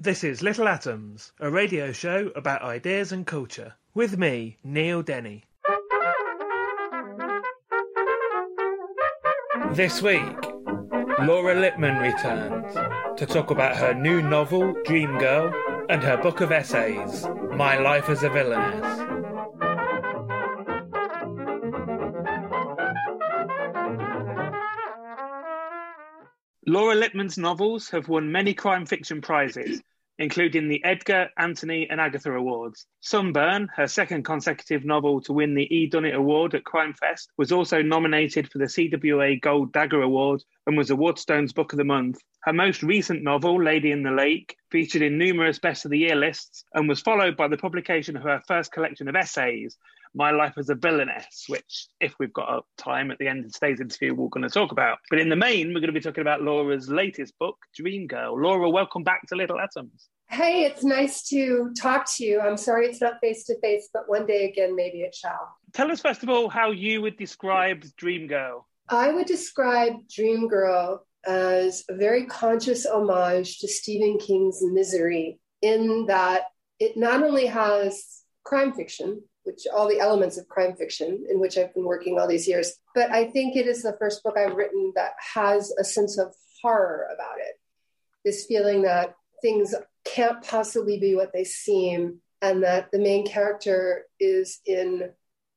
This is Little Atoms, a radio show about ideas and culture. With me, Neil Denny. This week, Laura Lippman returns to talk about her new novel, Dream Girl, and her book of essays, My Life as a Villainess. Laura Lippman's novels have won many crime fiction prizes, including the Edgar, Anthony, and Agatha Awards. Sunburn, her second consecutive novel to win the E. Dunnett Award at Crime Fest, was also nominated for the CWA Gold Dagger Award and was a Waterstones Book of the Month. Her most recent novel, Lady in the Lake, featured in numerous Best of the Year lists and was followed by the publication of her first collection of essays, My Life as a Villainess, which, if we've got time at the end of today's interview, we're going to talk about. But in the main, we're going to be talking about Laura's latest book, Dream Girl. Laura, welcome back to Little Atoms. Hey, it's nice to talk to you. I'm sorry it's not face to face, but one day again, maybe it shall. Tell us, first of all, how you would describe Dream Girl. I would describe Dream Girl as a very conscious homage to Stephen King's Misery, in that it not only has crime fiction, which all the elements of crime fiction in which I've been working all these years, but I think it is the first book I've written that has a sense of horror about it. This feeling that things can't possibly be what they seem, and that the main character is in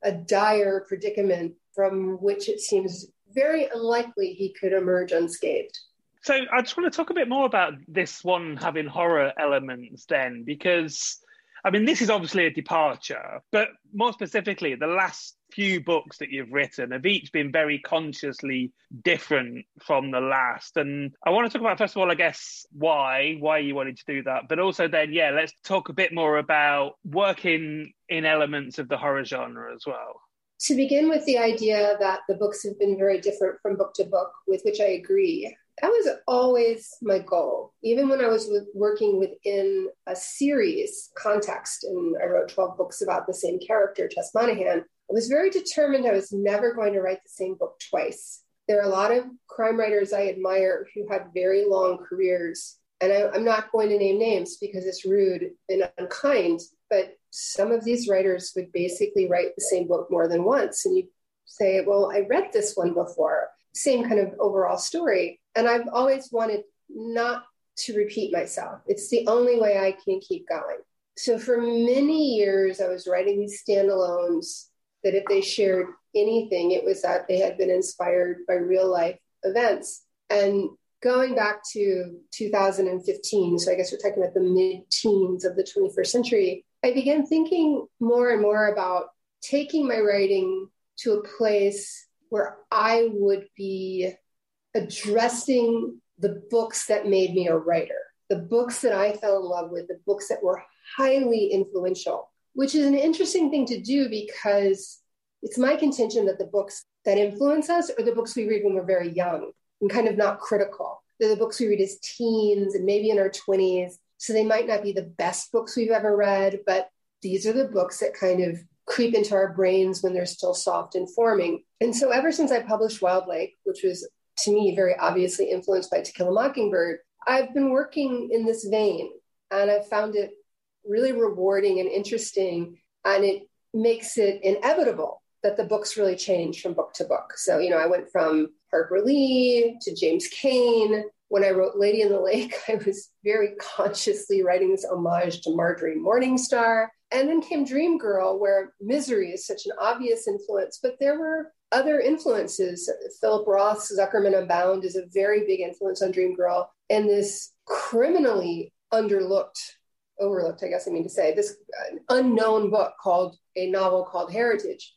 a dire predicament from which it seems very unlikely he could emerge unscathed. So I just want to talk a bit more about this one having horror elements then, because I mean, this is obviously a departure, but more specifically, the last few books that you've written have each been very consciously different from the last. And I want to talk about, first of all, I guess, why, why you wanted to do that, but also then, yeah, let's talk a bit more about working in elements of the horror genre as well. To begin with the idea that the books have been very different from book to book, with which I agree, that was always my goal. Even when I was working within a series context, and I wrote 12 books about the same character, Tess Monahan, I was very determined I was never going to write the same book twice. There are a lot of crime writers I admire who had very long careers. And I, I'm not going to name names because it's rude and unkind, but some of these writers would basically write the same book more than once. And you say, well, I read this one before, same kind of overall story. And I've always wanted not to repeat myself. It's the only way I can keep going. So for many years, I was writing these standalones that if they shared anything, it was that they had been inspired by real life events. And going back to 2015, so I guess we're talking about the mid teens of the 21st century, I began thinking more and more about taking my writing to a place where I would be addressing the books that made me a writer, the books that I fell in love with, the books that were highly influential, which is an interesting thing to do because it's my contention that the books that influence us are the books we read when we're very young and kind of not critical. They're the books we read as teens and maybe in our 20s. So they might not be the best books we've ever read, but these are the books that kind of creep into our brains when they're still soft and forming. And so ever since I published Wild Lake, which was to me very obviously influenced by To Kill a Mockingbird, I've been working in this vein and I've found it really rewarding and interesting. And it makes it inevitable that the books really change from book to book. So, you know, I went from Harper Lee to James Cain when I wrote Lady in the Lake, I was very consciously writing this homage to Marjorie Morningstar. And then came Dream Girl, where misery is such an obvious influence, but there were other influences. Philip Roth's Zuckerman Unbound is a very big influence on Dream Girl. And this criminally underlooked, overlooked, I guess I mean to say, this uh, unknown book called a novel called Heritage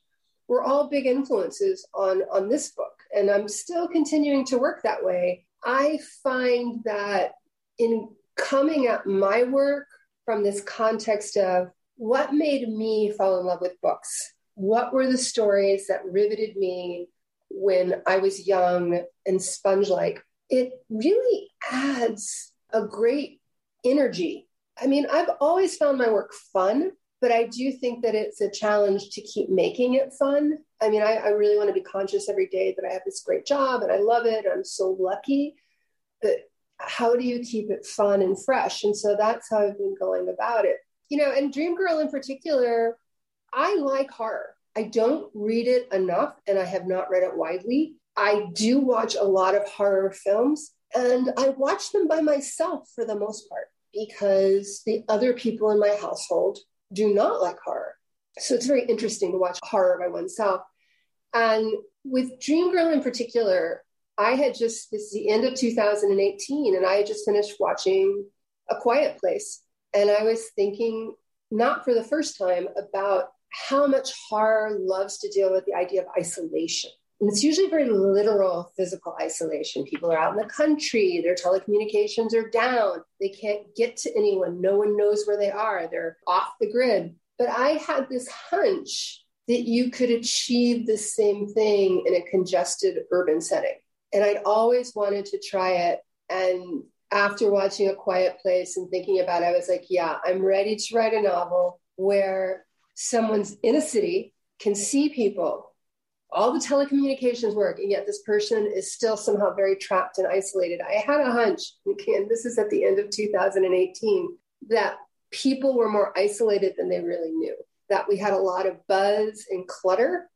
were all big influences on, on this book. And I'm still continuing to work that way. I find that in coming at my work from this context of what made me fall in love with books, what were the stories that riveted me when I was young and sponge like, it really adds a great energy. I mean, I've always found my work fun, but I do think that it's a challenge to keep making it fun. I mean, I, I really want to be conscious every day that I have this great job and I love it. I'm so lucky. But how do you keep it fun and fresh? And so that's how I've been going about it. You know, and Dream Girl in particular, I like horror. I don't read it enough and I have not read it widely. I do watch a lot of horror films and I watch them by myself for the most part because the other people in my household do not like horror. So it's very interesting to watch horror by oneself. And with Dream Girl in particular, I had just, this is the end of 2018, and I had just finished watching A Quiet Place. And I was thinking, not for the first time, about how much horror loves to deal with the idea of isolation. And it's usually very literal physical isolation. People are out in the country, their telecommunications are down, they can't get to anyone, no one knows where they are, they're off the grid. But I had this hunch that you could achieve the same thing in a congested urban setting. And I'd always wanted to try it. And after watching A Quiet Place and thinking about it, I was like, yeah, I'm ready to write a novel where someone's in a city can see people all the telecommunications work, and yet this person is still somehow very trapped and isolated. I had a hunch, and this is at the end of 2018, that people were more isolated than they really knew, that we had a lot of buzz and clutter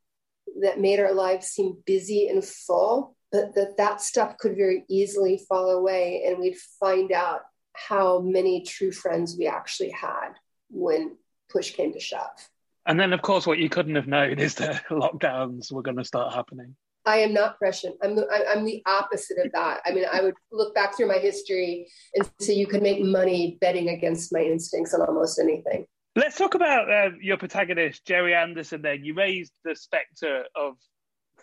that made our lives seem busy and full, but that that stuff could very easily fall away, and we'd find out how many true friends we actually had when push came to shove. And then, of course, what you couldn't have known is that lockdowns were going to start happening. I am not prescient. I'm the, I'm the opposite of that. I mean, I would look back through my history and say you could make money betting against my instincts on almost anything. Let's talk about uh, your protagonist, Jerry Anderson. Then you raised the specter of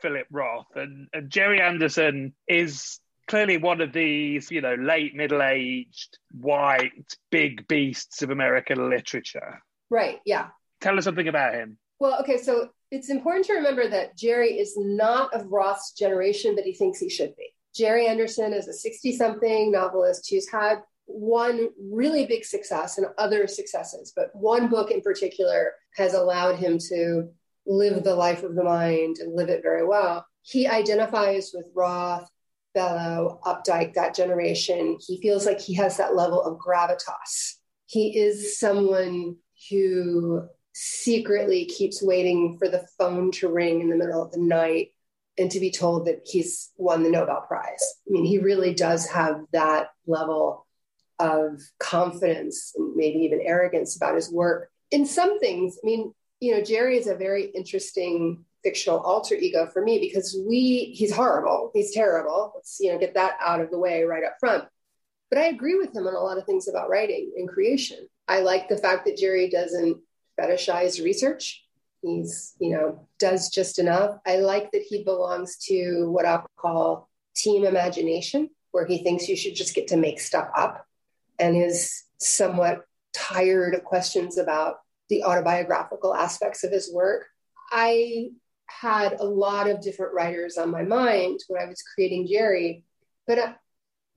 Philip Roth, and, and Gerry Anderson is clearly one of these, you know, late middle-aged, white, big beasts of American literature. Right. Yeah. Tell us something about him. Well, okay, so it's important to remember that Jerry is not of Roth's generation, but he thinks he should be. Jerry Anderson is a 60 something novelist who's had one really big success and other successes, but one book in particular has allowed him to live the life of the mind and live it very well. He identifies with Roth, Bellow, Updike, that generation. He feels like he has that level of gravitas. He is someone who secretly keeps waiting for the phone to ring in the middle of the night and to be told that he's won the Nobel Prize. I mean, he really does have that level of confidence and maybe even arrogance about his work. In some things, I mean, you know, Jerry is a very interesting fictional alter ego for me because we he's horrible, he's terrible. Let's you know get that out of the way right up front. But I agree with him on a lot of things about writing and creation. I like the fact that Jerry doesn't fetishize research. He's, you know, does just enough. I like that he belongs to what I'll call team imagination, where he thinks you should just get to make stuff up and is somewhat tired of questions about the autobiographical aspects of his work. I had a lot of different writers on my mind when I was creating Jerry, but uh,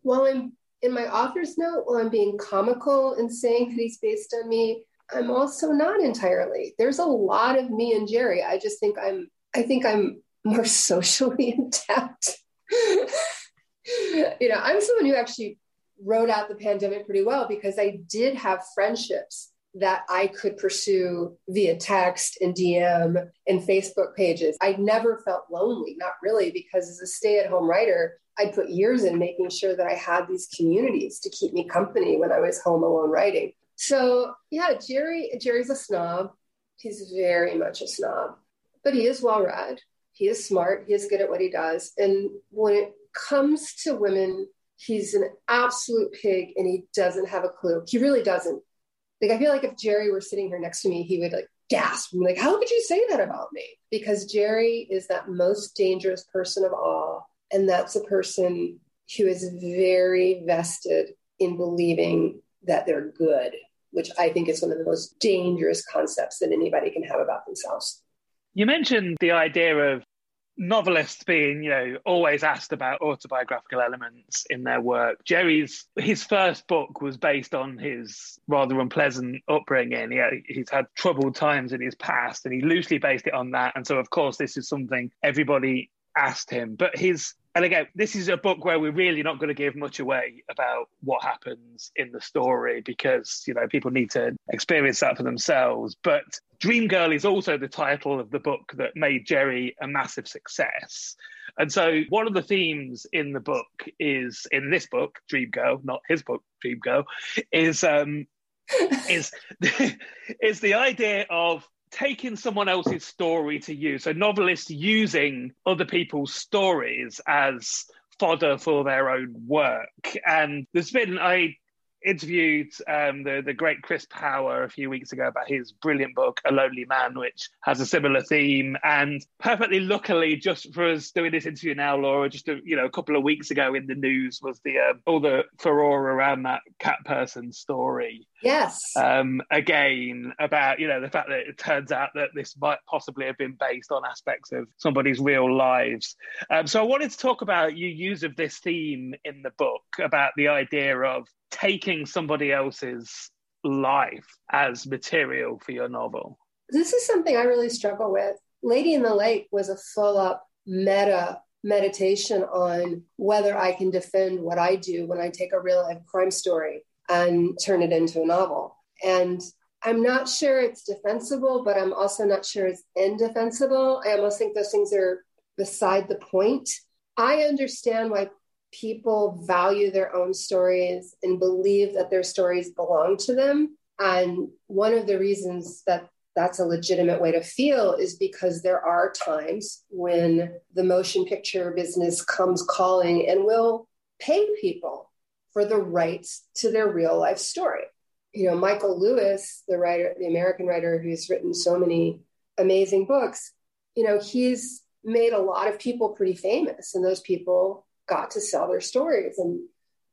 while I'm in my author's note, while I'm being comical and saying that he's based on me, I'm also not entirely. There's a lot of me and Jerry. I just think I'm I think I'm more socially adept. you know, I'm someone who actually wrote out the pandemic pretty well because I did have friendships that I could pursue via text and DM and Facebook pages. I never felt lonely, not really, because as a stay at home writer, I put years in making sure that I had these communities to keep me company when I was home alone writing. So yeah, Jerry Jerry's a snob. He's very much a snob, but he is well read. He is smart. He is good at what he does. And when it comes to women, he's an absolute pig and he doesn't have a clue. He really doesn't. Like I feel like if Jerry were sitting here next to me, he would like gasp and be like, "How could you say that about me?" Because Jerry is that most dangerous person of all, and that's a person who is very vested in believing that they're good which I think is one of the most dangerous concepts that anybody can have about themselves. You mentioned the idea of novelists being, you know, always asked about autobiographical elements in their work. Jerry's his first book was based on his rather unpleasant upbringing. He he's had troubled times in his past, and he loosely based it on that. And so, of course, this is something everybody asked him. But his and again, this is a book where we're really not going to give much away about what happens in the story because you know people need to experience that for themselves. But Dream Girl is also the title of the book that made Jerry a massive success. And so one of the themes in the book is in this book, Dream Girl, not his book, Dream Girl, is um is is the idea of taking someone else's story to use. So novelists using other people's stories as fodder for their own work. And there's been I interviewed um, the the great Chris Power a few weeks ago about his brilliant book A Lonely Man, which has a similar theme. And perfectly luckily, just for us doing this interview now, Laura, just a, you know a couple of weeks ago in the news was the uh, all the furore around that cat person story. Yes. Um, again, about you know the fact that it turns out that this might possibly have been based on aspects of somebody's real lives. Um, so I wanted to talk about your use of this theme in the book about the idea of taking somebody else's life as material for your novel? This is something I really struggle with. Lady in the Lake was a full up meta meditation on whether I can defend what I do when I take a real life crime story and turn it into a novel. And I'm not sure it's defensible, but I'm also not sure it's indefensible. I almost think those things are beside the point. I understand why people value their own stories and believe that their stories belong to them. And one of the reasons that that's a legitimate way to feel is because there are times when the motion picture business comes calling and will pay people for the rights to their real life story. You know, Michael Lewis, the writer, the American writer who's written so many amazing books, you know, he's made a lot of people pretty famous, and those people got to sell their stories and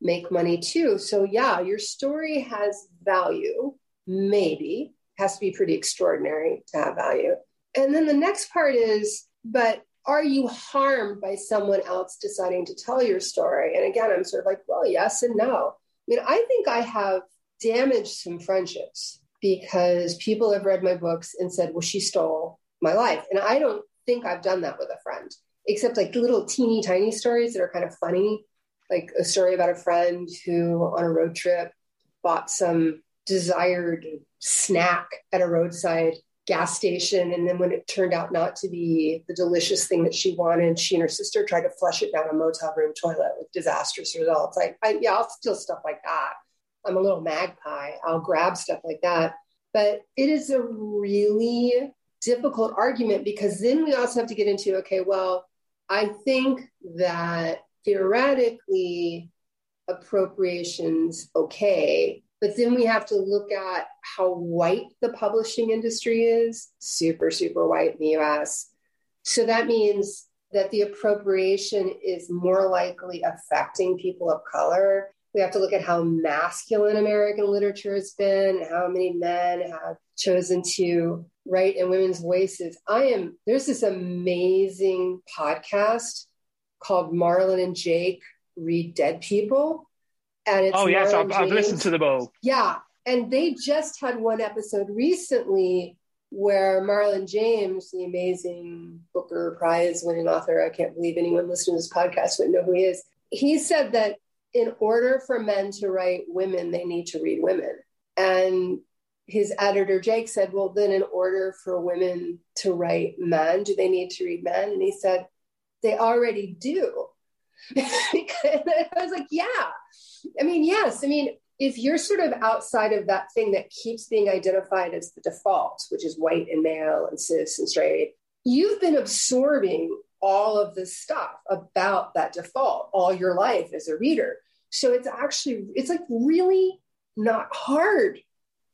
make money too. So, yeah, your story has value, maybe, has to be pretty extraordinary to have value. And then the next part is, but are you harmed by someone else deciding to tell your story? And again, I'm sort of like, well, yes and no. I mean, I think I have damaged some friendships because people have read my books and said, well, she stole my life. And I don't think I've done that with a friend except like little teeny tiny stories that are kind of funny. Like a story about a friend who on a road trip bought some desired snack at a roadside gas station. And then when it turned out not to be the delicious thing that she wanted, she and her sister tried to flush it down a motel room toilet with disastrous results. Like, I, yeah, I'll steal stuff like that. I'm a little magpie. I'll grab stuff like that. But it is a really difficult argument because then we also have to get into okay, well, I think that theoretically appropriations okay, but then we have to look at how white the publishing industry is, super, super white in the US. So that means that the appropriation is more likely affecting people of color. We have to look at how masculine American literature has been, how many men have chosen to write in women's voices. I am, there's this amazing podcast called Marlon and Jake Read Dead People. And it's oh, yes, I've, I've, listened to them all. Yeah. And they just had one episode recently where Marlon James, the amazing Booker Prize winning author, I can't believe anyone listening to this podcast would know who he is. He said that in order for men to write women, they need to read women. And his editor Jake said, Well, then in order for women to write men, do they need to read men? And he said, They already do. I was like, Yeah. I mean, yes. I mean, if you're sort of outside of that thing that keeps being identified as the default, which is white and male and cis and straight, you've been absorbing all of this stuff about that default all your life as a reader. So it's actually, it's like really not hard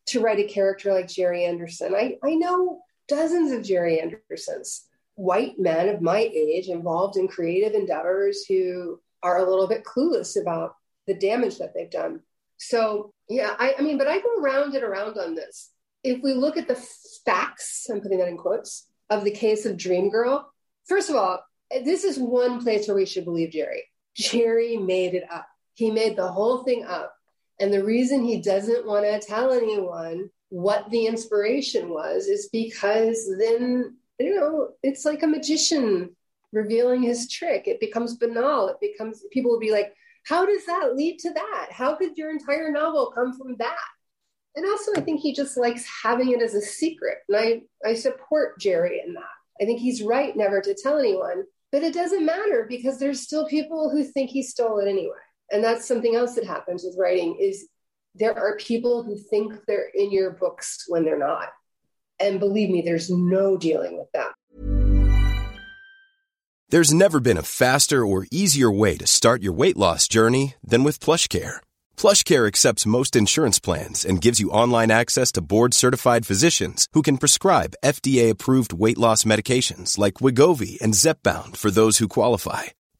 to write a character like Jerry Anderson. I, I know dozens of Jerry Andersons, white men of my age involved in creative endeavors who are a little bit clueless about the damage that they've done. So, yeah, I, I mean, but I go around and around on this. If we look at the facts, I'm putting that in quotes, of the case of Dream Girl, first of all, this is one place where we should believe Jerry. Jerry made it up. He made the whole thing up. And the reason he doesn't want to tell anyone what the inspiration was is because then, you know, it's like a magician revealing his trick. It becomes banal. It becomes, people will be like, how does that lead to that? How could your entire novel come from that? And also, I think he just likes having it as a secret. And I, I support Jerry in that. I think he's right never to tell anyone, but it doesn't matter because there's still people who think he stole it anyway. And that's something else that happens with writing is there are people who think they're in your books when they're not. And believe me, there's no dealing with that. There's never been a faster or easier way to start your weight loss journey than with PlushCare. PlushCare accepts most insurance plans and gives you online access to board-certified physicians who can prescribe FDA-approved weight loss medications like Wegovy and Zepbound for those who qualify.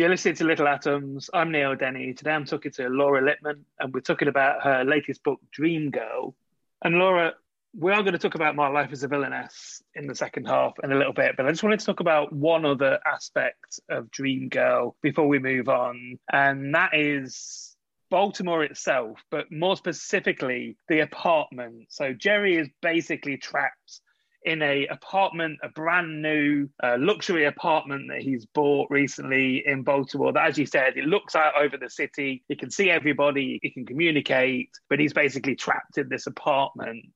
You're listening to Little Atoms. I'm Neil Denny. Today I'm talking to Laura Lippman, and we're talking about her latest book, Dream Girl. And Laura, we are going to talk about My Life as a Villainess in the second half in a little bit, but I just wanted to talk about one other aspect of Dream Girl before we move on, and that is Baltimore itself, but more specifically, the apartment. So Jerry is basically trapped in a apartment, a brand new uh, luxury apartment that he's bought recently in Baltimore. That, as you said, it looks out over the city. He can see everybody. He can communicate, but he's basically trapped in this apartment.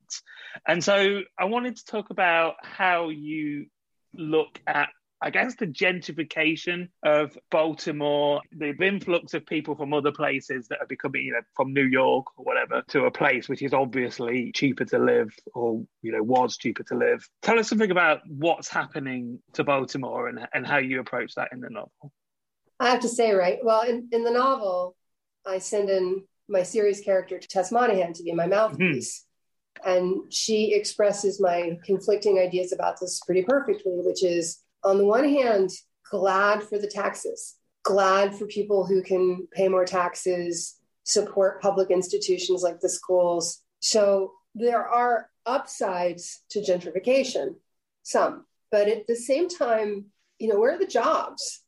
And so, I wanted to talk about how you look at. I guess the gentrification of Baltimore, the influx of people from other places that are becoming, you know, from New York or whatever to a place which is obviously cheaper to live or, you know, was cheaper to live. Tell us something about what's happening to Baltimore and, and how you approach that in the novel. I have to say, right? Well, in, in the novel, I send in my series character to Tess Monahan to be my mouthpiece. Mm-hmm. And she expresses my conflicting ideas about this pretty perfectly, which is on the one hand, glad for the taxes, glad for people who can pay more taxes, support public institutions like the schools. So there are upsides to gentrification, some. But at the same time, you know, where are the jobs?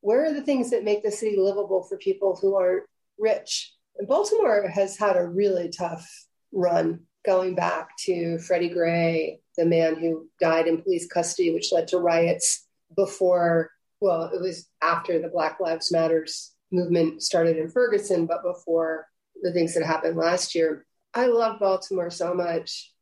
Where are the things that make the city livable for people who aren't rich? And Baltimore has had a really tough run going back to Freddie Gray, the man who died in police custody, which led to riots before, well, it was after the Black Lives Matters movement started in Ferguson, but before the things that happened last year. I love Baltimore so much.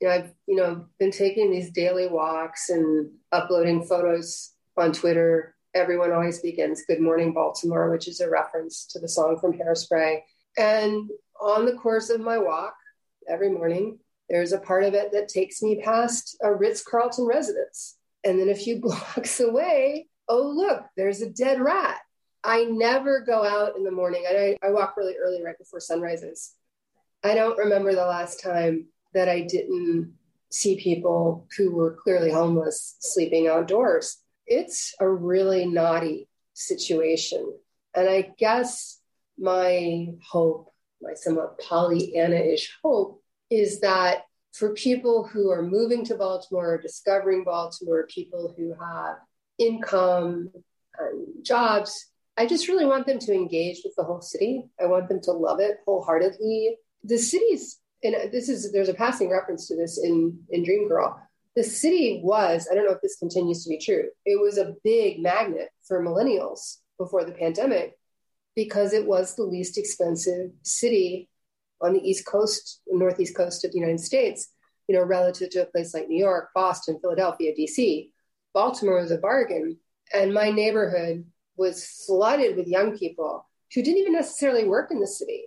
You know, I've you know been taking these daily walks and uploading photos on Twitter. Everyone always begins "Good morning, Baltimore," which is a reference to the song from Hairspray. And on the course of my walk, every morning, there's a part of it that takes me past a Ritz Carlton residence, and then a few blocks away, oh look, there's a dead rat. I never go out in the morning. I, I walk really early right before sunrises. I don't remember the last time that I didn't see people who were clearly homeless sleeping outdoors. It's a really naughty situation. And I guess my hope, my somewhat Pollyanna ish hope, is that for people who are moving to Baltimore, discovering Baltimore, people who have income and jobs, I just really want them to engage with the whole city. I want them to love it wholeheartedly. The city's, and this is, there's a passing reference to this in, in Dream Girl. The city was, I don't know if this continues to be true, it was a big magnet for millennials before the pandemic because it was the least expensive city on the East Coast, Northeast coast of the United States, you know, relative to a place like New York, Boston, Philadelphia, DC. Baltimore was a bargain. And my neighborhood was flooded with young people who didn't even necessarily work in the city,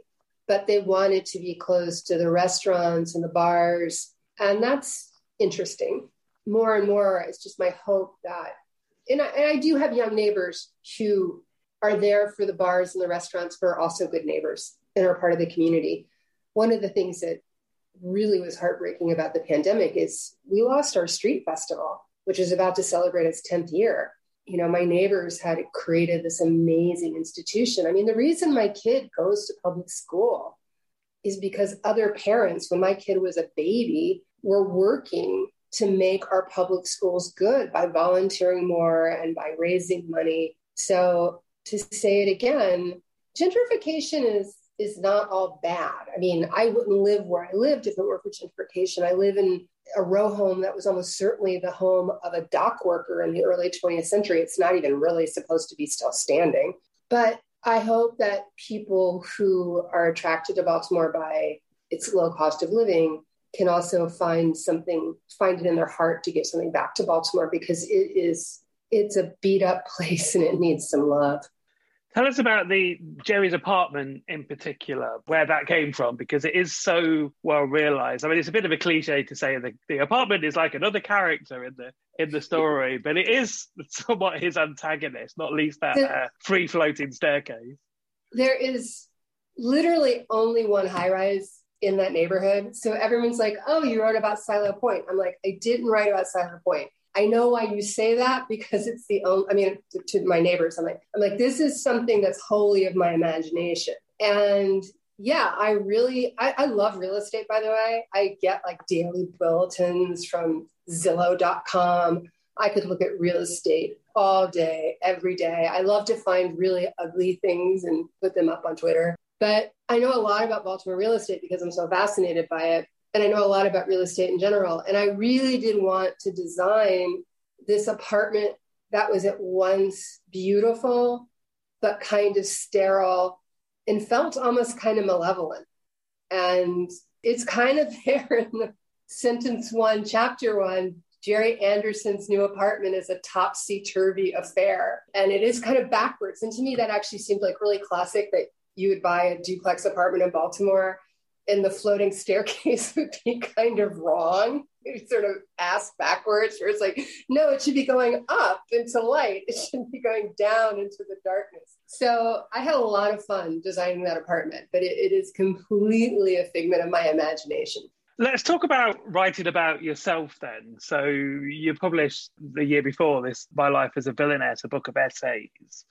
but they wanted to be close to the restaurants and the bars. And that's interesting. More and more, it's just my hope that, and I, and I do have young neighbors who are there for the bars and the restaurants, but are also good neighbors and are part of the community. One of the things that really was heartbreaking about the pandemic is we lost our street festival, which is about to celebrate its 10th year you know, my neighbors had created this amazing institution. I mean, the reason my kid goes to public school is because other parents, when my kid was a baby, were working to make our public schools good by volunteering more and by raising money. So to say it again, gentrification is is not all bad. I mean, I wouldn't live where I lived if it weren't for gentrification. I live in a row home that was almost certainly the home of a dock worker in the early 20th century. It's not even really supposed to be still standing. But I hope that people who are attracted to Baltimore by its low cost of living can also find something, find it in their heart to give something back to Baltimore because it is, it's a beat up place and it needs some love. Tell us about the Jerry's apartment in particular, where that came from, because it is so well realized. I mean, it's a bit of a cliche to say the, the apartment is like another character in the in the story, but it is somewhat his antagonist, not least that uh, free floating staircase. There is literally only one high rise in that neighborhood. So everyone's like, oh, you wrote about Silo Point. I'm like, I didn't write about Silo Point. I know why you say that because it's the only, I mean, to, to my neighbors, I'm like, I'm like, this is something that's wholly of my imagination. And yeah, I really, I, I love real estate, by the way. I get like daily bulletins from Zillow.com. I could look at real estate all day, every day. I love to find really ugly things and put them up on Twitter. But I know a lot about Baltimore real estate because I'm so fascinated by it and I know a lot about real estate in general. And I really did want to design this apartment that was at once beautiful, but kind of sterile and felt almost kind of malevolent. And it's kind of there in the sentence one, chapter one. Jerry Anderson's new apartment is a topsy turvy affair. And it is kind of backwards. And to me, that actually seemed like really classic that you would buy a duplex apartment in Baltimore and the floating staircase would be kind of wrong. You sort of ass backwards, where it's like, no, it should be going up into light. It shouldn't be going down into the darkness. So I had a lot of fun designing that apartment, but it, it is completely a figment of my imagination. Let's talk about writing about yourself then. So you published the year before this My Life as a Villainess, a book of essays.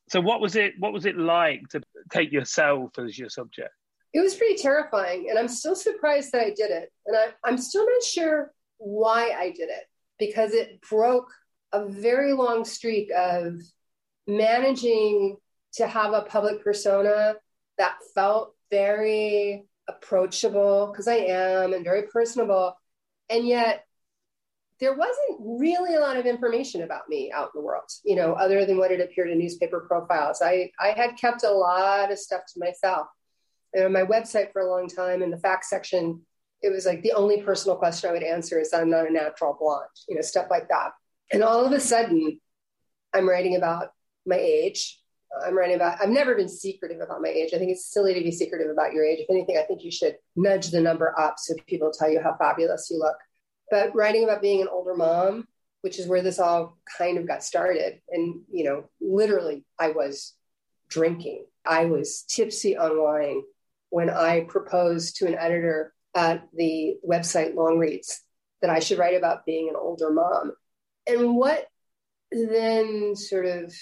So what was it what was it like to take yourself as your subject? It was pretty terrifying and I'm still surprised that I did it. And I, I'm still not sure why I did it because it broke a very long streak of managing to have a public persona that felt very approachable because I am and very personable. And yet there wasn't really a lot of information about me out in the world, you know, other than what had appeared in newspaper profiles. I, I had kept a lot of stuff to myself. And on my website for a long time in the facts section, it was like the only personal question I would answer is I'm not a natural blonde, you know, stuff like that. And all of a sudden, I'm writing about my age, I'm writing about, I've never been secretive about my age. I think it's silly to be secretive about your age. If anything, I think you should nudge the number up so people tell you how fabulous you look. But writing about being an older mom, which is where this all kind of got started. And, you know, literally, I was drinking. I was tipsy on wine when I proposed to an editor at the website Longreads that I should write about being an older mom. And what then sort of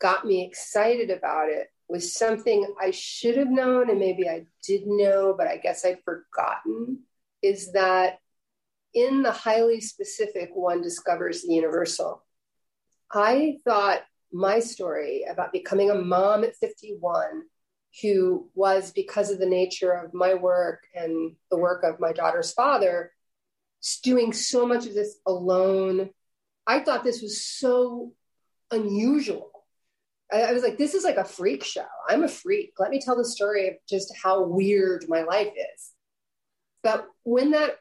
got me excited about it was something I should have known and maybe I did know, but I guess I'd forgotten is that in the highly specific, one discovers the universal. I thought my story about becoming a mom at 51, who was because of the nature of my work and the work of my daughter's father, doing so much of this alone. I thought this was so unusual I, was like, this is like a freak show. I'm a freak. Let me tell the story of just how weird my life is. But when that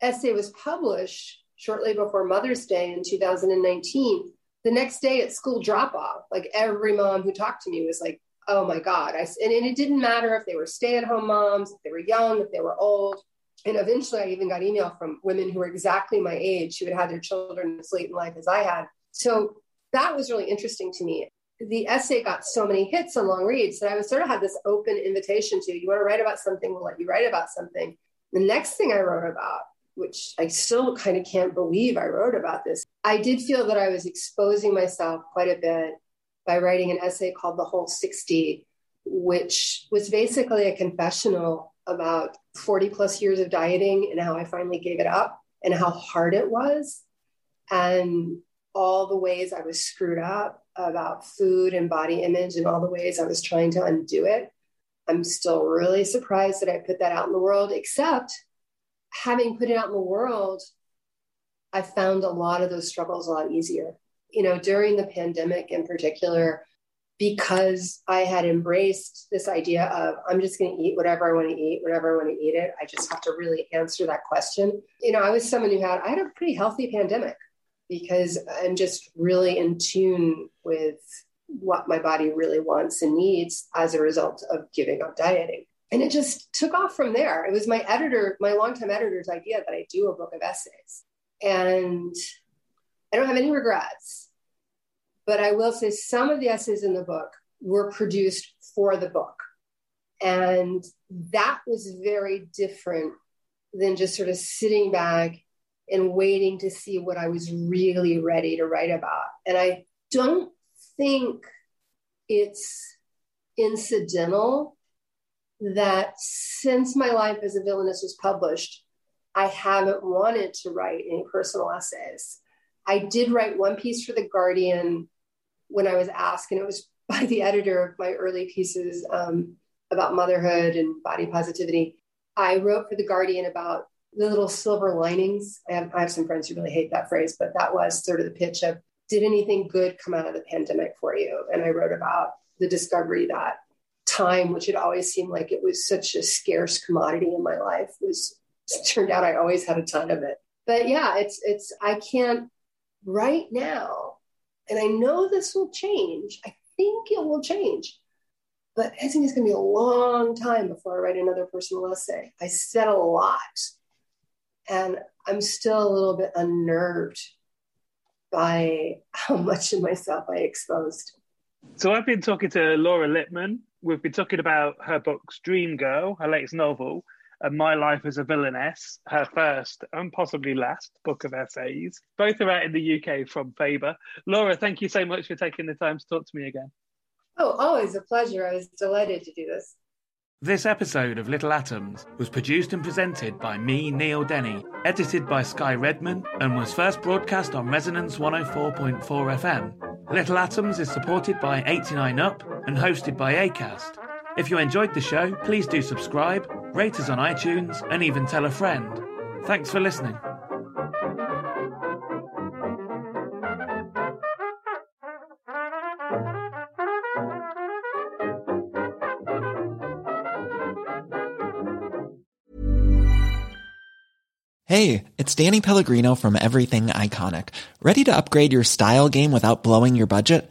essay was published shortly before Mother's Day in 2019, the next day at school drop off, like every mom who talked to me was like, oh my God. I, and, and it didn't matter if they were stay at home moms, if they were young, if they were old. And eventually I even got email from women who were exactly my age who had had their children as late in life as I had. So that was really interesting to me the essay got so many hits and Longreads that I was sort of had this open invitation to you want to write about something, we'll let you write about something. The next thing I wrote about, which I still kind of can't believe I wrote about this, I did feel that I was exposing myself quite a bit by writing an essay called The Whole 60, which was basically a confessional about 40 plus years of dieting and how I finally gave it up and how hard it was. And all the ways I was screwed up about food and body image and all the ways I was trying to undo it. I'm still really surprised that I put that out in the world, except having put it out in the world, I found a lot of those struggles a lot easier. You know, during the pandemic in particular, because I had embraced this idea of I'm just going to eat whatever I want to eat, whatever I want to eat it. I just have to really answer that question. You know, I was someone who had, I had a pretty healthy pandemic because I'm just really in tune with what my body really wants and needs as a result of giving up dieting. And it just took off from there. It was my editor, my longtime editor's idea that I do a book of essays. And I don't have any regrets, but I will say some of the essays in the book were produced for the book. And that was very different than just sort of sitting back and waiting to see what I was really ready to write about. And I don't think it's incidental that since my life as a villainess was published, I haven't wanted to write any personal essays. I did write one piece for The Guardian when I was asked, and it was by the editor of my early pieces um, about motherhood and body positivity. I wrote for The Guardian about the little silver linings. I have, I have some friends who really hate that phrase, but that was sort of the pitch of did anything good come out of the pandemic for you? And I wrote about the discovery that time, which had always seemed like it was such a scarce commodity in my life, was turned out I always had a ton of it. But yeah, it's it's I can't right now, and I know this will change. I think it will change. But I think it's going to be a long time before I write another personal essay. I said a lot and I'm still a little bit unnerved by how much of myself I exposed. So I've been talking to Laura Lippman. We've been talking about her books Dream Girl, her latest novel, and My Life as a Villainess, her first and possibly last book of essays. Both are out in the UK from Faber. Laura, thank you so much for taking the time to talk to me again. Oh, always a pleasure. I was delighted to do this. This episode of Little Atoms was produced and presented by me, Neil Denny, edited by Sky Redman, and was first broadcast on Resonance 104.4 FM. Little Atoms is supported by 89UP and hosted by ACAST. If you enjoyed the show, please do subscribe, rate us on iTunes, and even tell a friend. Thanks for listening. Hey, it's Danny Pellegrino from Everything Iconic. Ready to upgrade your style game without blowing your budget?